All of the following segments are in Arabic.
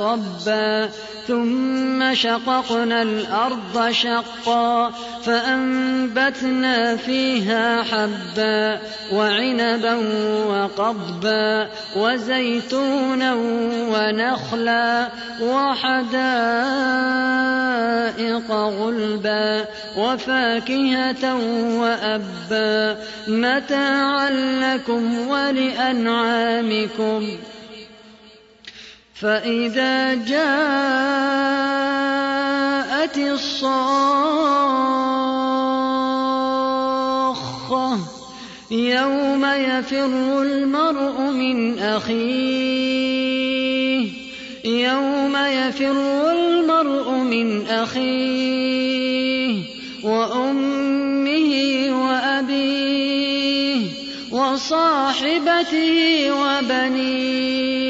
صبا ثم شققنا الأرض شقا فأنبتنا فيها حبا وعنبا وقضبا وزيتونا ونخلا وحدائق غلبا وفاكهة وأبا. متاعا لكم ولأنعامكم. فإذا جاءت الصاخة يوم يفر المرء من أخيه يوم يفر المرء من أخيه وأمه وأبيه وصاحبته وبنيه.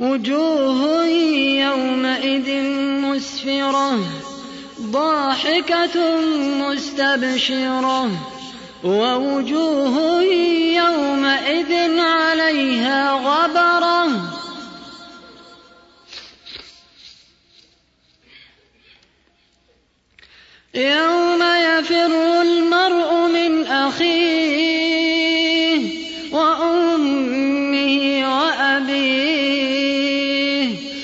وجوه يومئذ مسفرة ضاحكة مستبشرة ووجوه يومئذ عليها غبرة. يوم